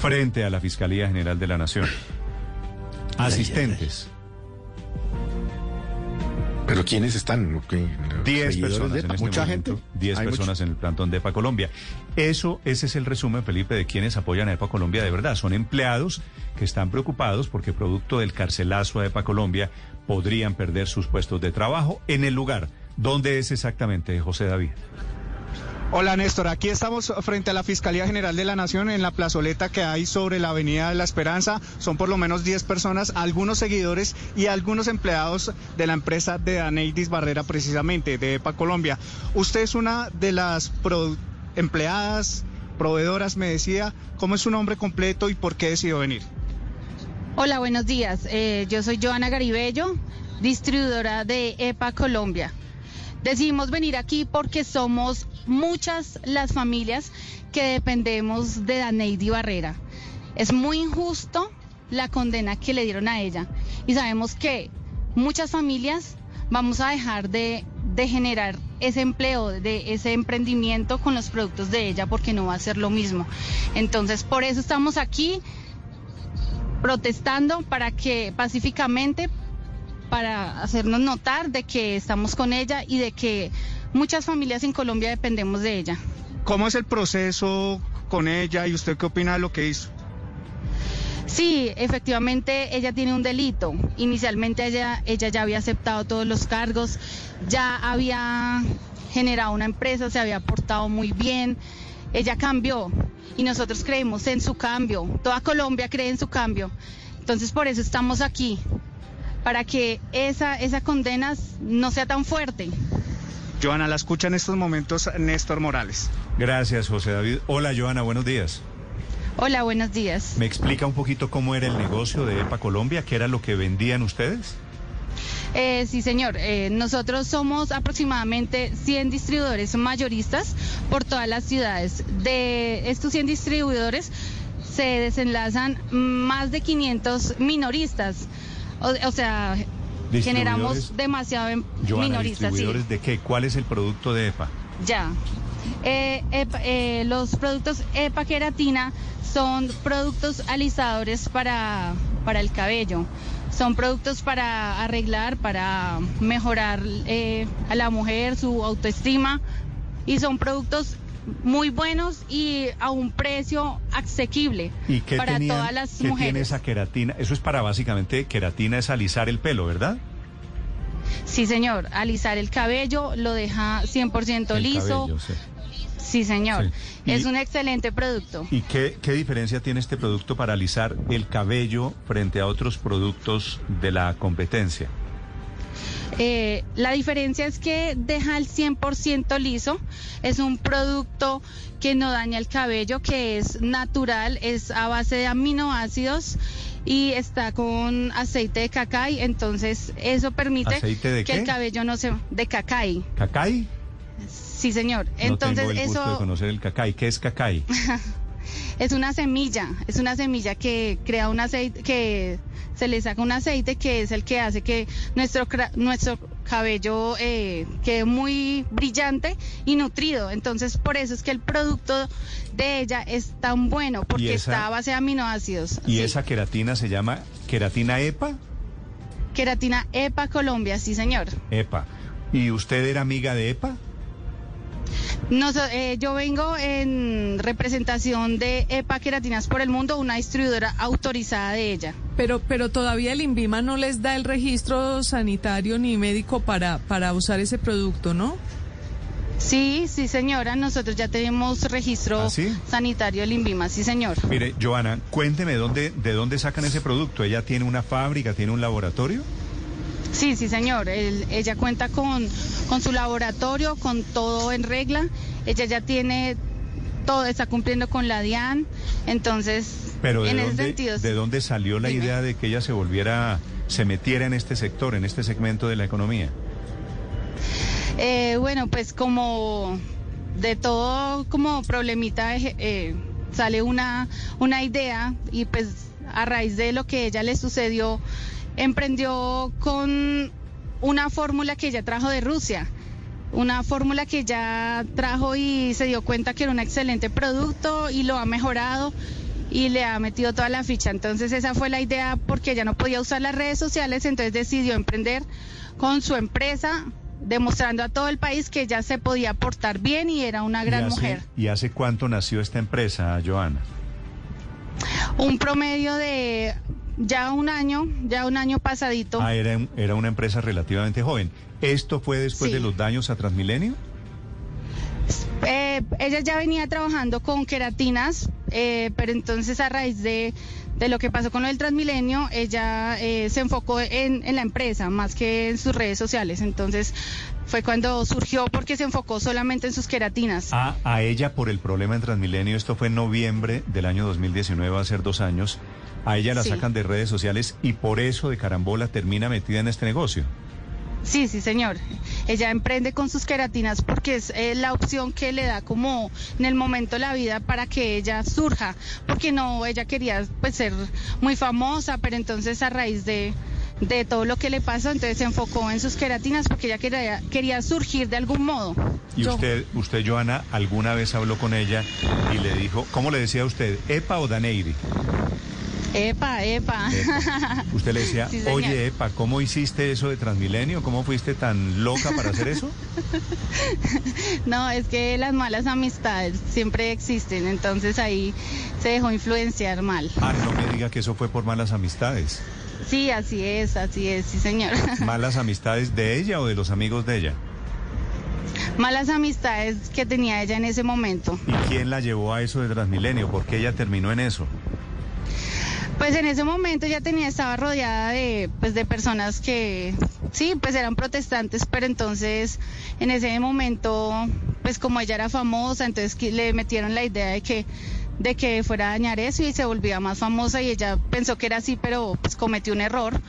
frente a la Fiscalía General de la Nación. Asistentes. ¿Pero quiénes están? ¿Qué? 10 ¿Seguidores personas de en este ¿Mucha momento, gente? 10 Hay personas en el plantón de EPA Colombia. Eso, ese es el resumen, Felipe, de quienes apoyan a EPA Colombia de verdad. Son empleados que están preocupados porque producto del carcelazo a EPA Colombia podrían perder sus puestos de trabajo en el lugar. ¿Dónde es exactamente, José David? Hola Néstor, aquí estamos frente a la Fiscalía General de la Nación en la plazoleta que hay sobre la Avenida de la Esperanza. Son por lo menos 10 personas, algunos seguidores y algunos empleados de la empresa de Daneidis Barrera precisamente, de EPA Colombia. Usted es una de las empleadas, proveedoras, me decía, ¿cómo es su nombre completo y por qué decidió venir? Hola, buenos días. Eh, yo soy Joana Garibello, distribuidora de EPA Colombia. Decidimos venir aquí porque somos muchas las familias que dependemos de Daneidi Barrera. Es muy injusto la condena que le dieron a ella y sabemos que muchas familias vamos a dejar de, de generar ese empleo, de ese emprendimiento con los productos de ella porque no va a ser lo mismo. Entonces, por eso estamos aquí protestando para que pacíficamente para hacernos notar de que estamos con ella y de que muchas familias en Colombia dependemos de ella. ¿Cómo es el proceso con ella y usted qué opina de lo que hizo? Sí, efectivamente ella tiene un delito. Inicialmente ella, ella ya había aceptado todos los cargos, ya había generado una empresa, se había portado muy bien, ella cambió y nosotros creemos en su cambio, toda Colombia cree en su cambio. Entonces por eso estamos aquí, para que esa, esa condena no sea tan fuerte. Joana, la escucha en estos momentos Néstor Morales. Gracias, José David. Hola, Joana, buenos días. Hola, buenos días. ¿Me explica un poquito cómo era el negocio de EPA Colombia? ¿Qué era lo que vendían ustedes? Eh, sí, señor. Eh, nosotros somos aproximadamente 100 distribuidores mayoristas por todas las ciudades. De estos 100 distribuidores se desenlazan más de 500 minoristas. O, o sea, generamos demasiado en Joana, minoristas. sí. ¿distribuidores de qué? ¿Cuál es el producto de EPA? Ya. Eh, epa- eh, los productos EPA queratina son productos alisadores para, para el cabello. Son productos para arreglar, para mejorar eh, a la mujer su autoestima y son productos muy buenos y a un precio asequible ¿Y qué, para tenían- todas las qué tiene mujeres. esa queratina? Eso es para básicamente, queratina es alisar el pelo, ¿verdad? Sí, señor, alisar el cabello lo deja 100% El liso. cabello, sí. Sí, señor. Sí. Es un excelente producto. ¿Y qué, qué diferencia tiene este producto para alisar el cabello frente a otros productos de la competencia? Eh, la diferencia es que deja el 100% liso. Es un producto que no daña el cabello, que es natural, es a base de aminoácidos y está con aceite de cacay. Entonces, eso permite ¿Aceite de que qué? el cabello no se. de cacay. ¿Cacay? Sí, señor. no Entonces, tengo el gusto de eso conocer el cacay. ¿Qué es cacay? es una semilla. Es una semilla que crea un aceite, que se le saca un aceite que es el que hace que nuestro, nuestro cabello eh, quede muy brillante y nutrido. Entonces, por eso es que el producto de ella es tan bueno, porque esa- está a base de aminoácidos. ¿Y Sí. esa queratina se llama queratina EPA? Queratina EPA Colombia, sí, señor. EPA. ¿Y usted era amiga de EPA? Nos- eh, yo vengo en representación de EPA Queratinas por el Mundo, una distribuidora autorizada de ella. Pero, pero todavía el INVIMA no les da el registro sanitario ni médico para, para usar ese producto, ¿no? Sí, sí, señora. Nosotros ya tenemos registro ¿Ah, sí? sanitario del INVIMA, sí, señor. Mire, Joana, cuénteme dónde, de dónde sacan ese producto. ¿Ella tiene una fábrica, tiene un laboratorio? Sí, sí, señor. Él- ella cuenta con, con su laboratorio, con todo en regla. Ella ya tiene todo, está cumpliendo con la DIAN. Entonces, Pero ¿de en ese dónde, sentido. ¿de dónde salió la Dime. idea de que ella se volviera, se metiera en este sector, en este segmento de la economía? Eh, bueno, pues como de todo como problemita eh, eh, sale una, una idea y pues a raíz de lo que ella le sucedió, emprendió con una fórmula que ella trajo de Rusia. Una fórmula que ya trajo y se dio cuenta que era un excelente producto y lo ha mejorado y le ha metido toda la ficha. Entonces esa fue la idea porque ella no podía usar las redes sociales, entonces decidió emprender con su empresa, demostrando a todo el país que ella se podía portar bien y era una gran ¿Y hace, mujer. ¿Y hace cuánto nació esta empresa, Joana? Un promedio de ya un año, ya un año pasadito. Ah, era, era una empresa relativamente joven. ¿Esto fue después Sí. de los daños a Transmilenio? Eh, ella ya venía trabajando con queratinas, eh, pero entonces a raíz de, de lo que pasó con el Transmilenio, ella eh, se enfocó en, en la empresa más que en sus redes sociales. Entonces fue cuando surgió porque se enfocó solamente en sus queratinas. A, a ella por el problema en Transmilenio, esto fue en noviembre del año 2019, va a ser dos años. A ella la Sí. sacan de redes sociales y por eso de carambola termina metida en este negocio. Sí, sí, señor. Ella emprende con sus queratinas porque es eh, la opción que le da como en el momento la vida para que ella surja, porque no, ella quería pues ser muy famosa, pero entonces a raíz de, de todo lo que le pasó, entonces se enfocó en sus queratinas porque ella quería, quería surgir de algún modo. Y Yo- usted, usted, Joana, alguna vez habló con ella y le dijo, ¿cómo le decía usted? ¿Epa o Daneiri? Epa, epa. Epa. Usted le decía, Sí, oye, Epa, ¿cómo hiciste eso de Transmilenio? ¿Cómo fuiste tan loca para hacer eso? No, es que las malas amistades siempre existen, entonces ahí se dejó influenciar mal. Ah, no me diga que eso fue por malas amistades. Sí, así es, así es, sí, señor. ¿Malas amistades de ella o de los amigos de ella? malas amistades que tenía ella en ese momento. ¿Y quién la llevó a eso de Transmilenio? ¿Por qué ella terminó en eso? Pues en ese momento ya tenía, estaba rodeada de, pues de personas que, sí, pues eran protestantes, pero entonces en ese momento, pues como ella era famosa, entonces le metieron la idea de que, de que fuera a dañar eso y se volvía más famosa y ella pensó que era así, pero pues cometió un error.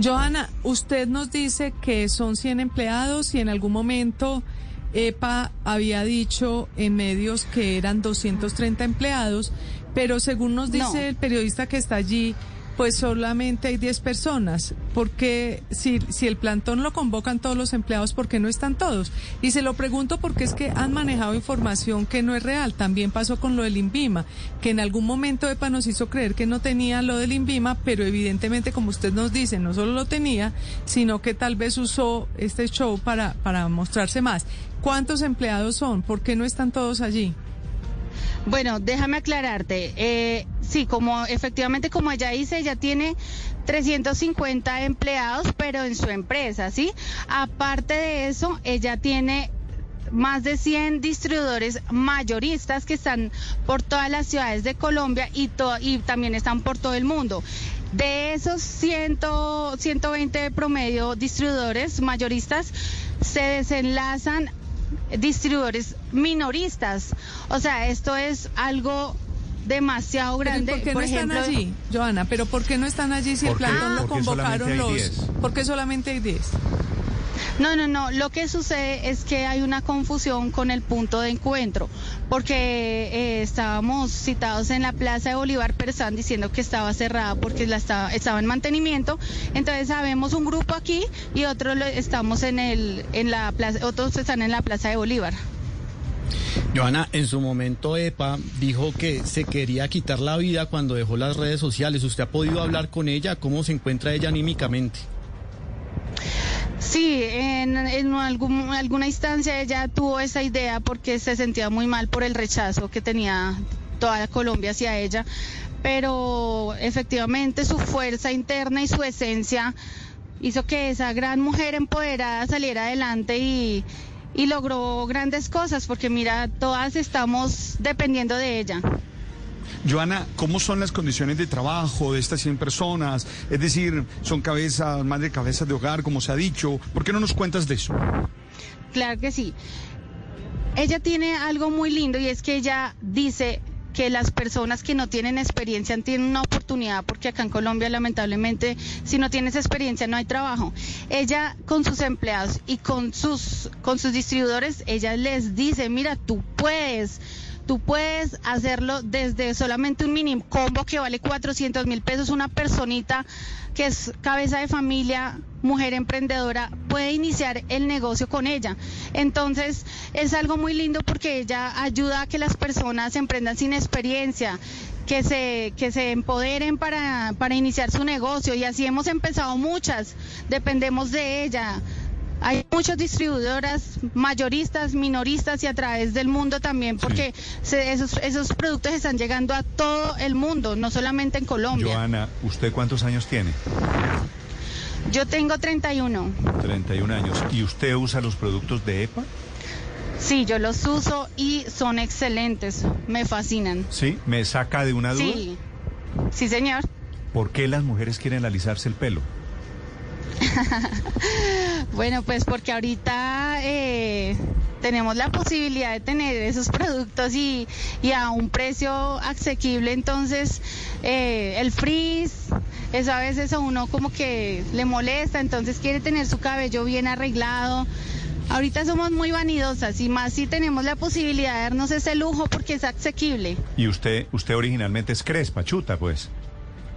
Joana, usted nos dice que son 100 empleados y en algún momento EPA había dicho en medios que eran 230 empleados, pero según nos dice No. el periodista que está allí, pues solamente hay 10 personas. Porque si, si el plantón lo convocan todos los empleados, ¿por qué no están todos? Y se lo pregunto porque es que han manejado información que no es real. También pasó con lo del INVIMA, que en algún momento EPA nos hizo creer que no tenía lo del INVIMA, pero evidentemente, como usted nos dice, no solo lo tenía, sino que tal vez usó este show para, para mostrarse más. ¿Cuántos empleados son? ¿Por qué no están todos allí? Bueno, déjame aclararte. Eh, sí, como efectivamente, como ella dice, ella tiene 350 empleados, pero en su empresa, ¿sí? Aparte de eso, ella tiene más de 100 distribuidores mayoristas que están por todas las ciudades de Colombia y, y también están por todo el mundo. De esos 100, 120 promedio distribuidores mayoristas, se desenlazan distribuidores minoristas. O sea, esto es algo demasiado Pero ¿y grande. ¿Por qué Por no están ejemplo, allí, Joana? ¿Pero por qué no están allí si el ¿Por qué- plantón lo convocaron los... 10? ¿Por qué solamente hay 10? No, no, no. Lo que sucede es que hay una confusión con el punto de encuentro, porque eh, estábamos citados en la Plaza de Bolívar, pero estaban diciendo que estaba cerrada porque estaba, en mantenimiento. Entonces sabemos un grupo aquí y otros estamos en el, en la plaza, otros están en la Plaza de Bolívar. Joana, en su momento EPA dijo que se quería quitar la vida cuando dejó las redes sociales. ¿Usted ha podido hablar con ella? ¿Cómo se encuentra ella anímicamente? Sí, en, en algún- alguna instancia ella tuvo esa idea porque se sentía muy mal por el rechazo que tenía toda Colombia hacia ella, pero efectivamente su fuerza interna y su esencia hizo que esa gran mujer empoderada saliera adelante y, y logró grandes cosas porque mira, todas estamos dependiendo de ella. Joana, ¿cómo son las condiciones de trabajo de estas 100 personas? Es decir, son cabezas, más de cabezas de hogar, como se ha dicho. ¿Por qué no nos cuentas de eso? Claro que sí. Ella tiene algo muy lindo y es que ella dice que las personas que no tienen experiencia tienen una oportunidad, porque acá en Colombia lamentablemente si no tienes experiencia no hay trabajo. Ella con sus empleados y con sus, con sus distribuidores, ella les dice, mira, tú puedes. Tú puedes hacerlo desde solamente un mini combo que vale 400 mil pesos. Una personita que es cabeza de familia, mujer emprendedora, puede iniciar el negocio con ella. Entonces es algo muy lindo porque ella ayuda a que las personas emprendan sin experiencia, que se, que se empoderen para, para iniciar su negocio. Y así hemos empezado muchas, dependemos de ella. Hay muchas distribuidoras, mayoristas, minoristas y a través del mundo también, porque se- esos, esos productos están llegando a todo el mundo, no solamente en Colombia. Joana, ¿usted cuántos años tiene? Yo tengo 31. 31 años. ¿Y usted usa los productos de EPA? Sí, yo los uso y son excelentes, me fascinan. Sí. ¿Me saca de una duda? Sí, sí señor. ¿Por qué las mujeres quieren alisarse el pelo? Bueno, pues porque ahorita eh, tenemos la posibilidad de tener esos productos y, a un precio asequible, entonces eh, el frizz, eso a veces a uno como que le molesta, entonces quiere tener su cabello bien arreglado. Ahorita somos muy vanidosas y más si tenemos la posibilidad de darnos ese lujo porque es asequible. Y usted, usted originalmente es crespa, chuta, pues.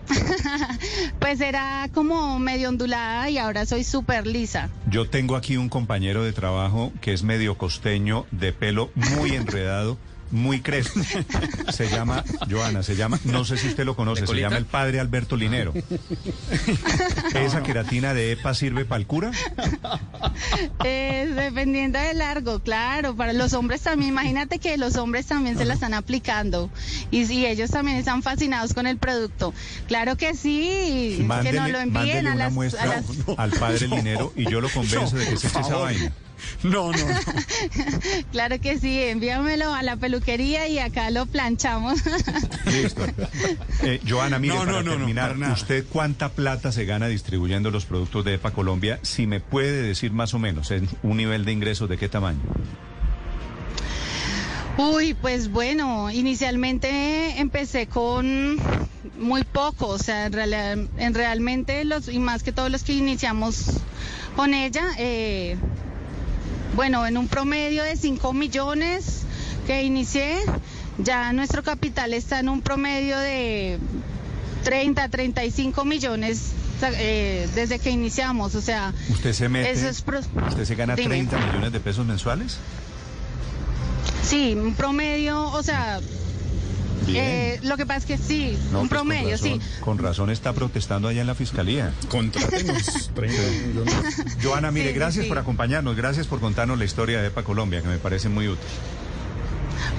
Pues era como medio ondulada y ahora soy súper lisa. Yo tengo aquí un compañero de trabajo que es medio costeño, de pelo muy enredado, muy crespo. Se llama, Joana, se llama, no sé si usted lo conoce, se llama el padre Alberto Linero. ¿Esa queratina de EPA sirve para el cura? Eh, dependiendo de largo, claro, para los hombres también, imagínate que los hombres también se la están aplicando y, ellos también están fascinados con el producto. Claro que sí, que nos lo envíen a las, a muestra las- al padre Linero y yo lo convenzo de que se eche esa vaina. No, no, no. Claro que sí, envíamelo a la peluquería y acá lo planchamos. Listo. Eh, Joana, mire, No, no, para no, no, terminar, para. ¿usted cuánta plata se gana distribuyendo los productos de EPA Colombia? Si me puede decir más o menos, en un nivel de ingresos de qué tamaño. Uy, pues bueno, inicialmente empecé con muy poco, o sea, en, realidad- en realmente los y más que todos los que iniciamos con ella, eh, bueno, en un promedio de 5 millones que inicié, ya nuestro capital está en un promedio de 30, 35 millones eh, desde que iniciamos, o sea, ¿Usted se mete? Eso es pro- ¿Usted se gana Dime. 30 millones de pesos mensuales? sí, un promedio, o sea, eh, lo que pasa es que sí, No, un pues con promedio, sí. Con razón está protestando allá en la fiscalía. Contrátenos 30 millones. Joana, mire, Sí, gracias sí. por acompañarnos, gracias por contarnos la historia de EPA Colombia, que me parece muy útil.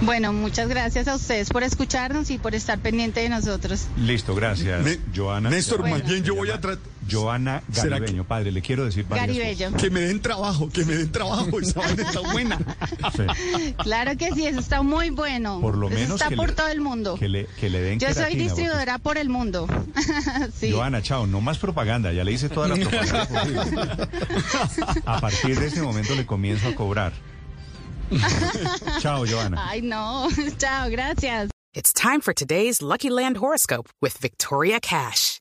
Bueno, muchas gracias a ustedes por escucharnos y por estar pendiente de nosotros. Listo, gracias, Joana. Néstor, Bueno. más bien yo voy a tratar... Joana ¿Será Garibeño, padre, le quiero decir Garibello. Que me den trabajo, que me den trabajo, esa vaina está buena. cosas. Sí. Claro que sí, eso está muy bueno. Por lo Eso menos está que por le- todo el mundo. Que le, que le den Yo soy queratina, distribuidora por el mundo. sí. Joana, chao, no más propaganda, ya le hice toda la propaganda posible. A partir de este momento le comienzo a cobrar. chao, Joana. Ay, no. Chao, gracias. It's time for today's Lucky Land horoscope with Victoria Cash.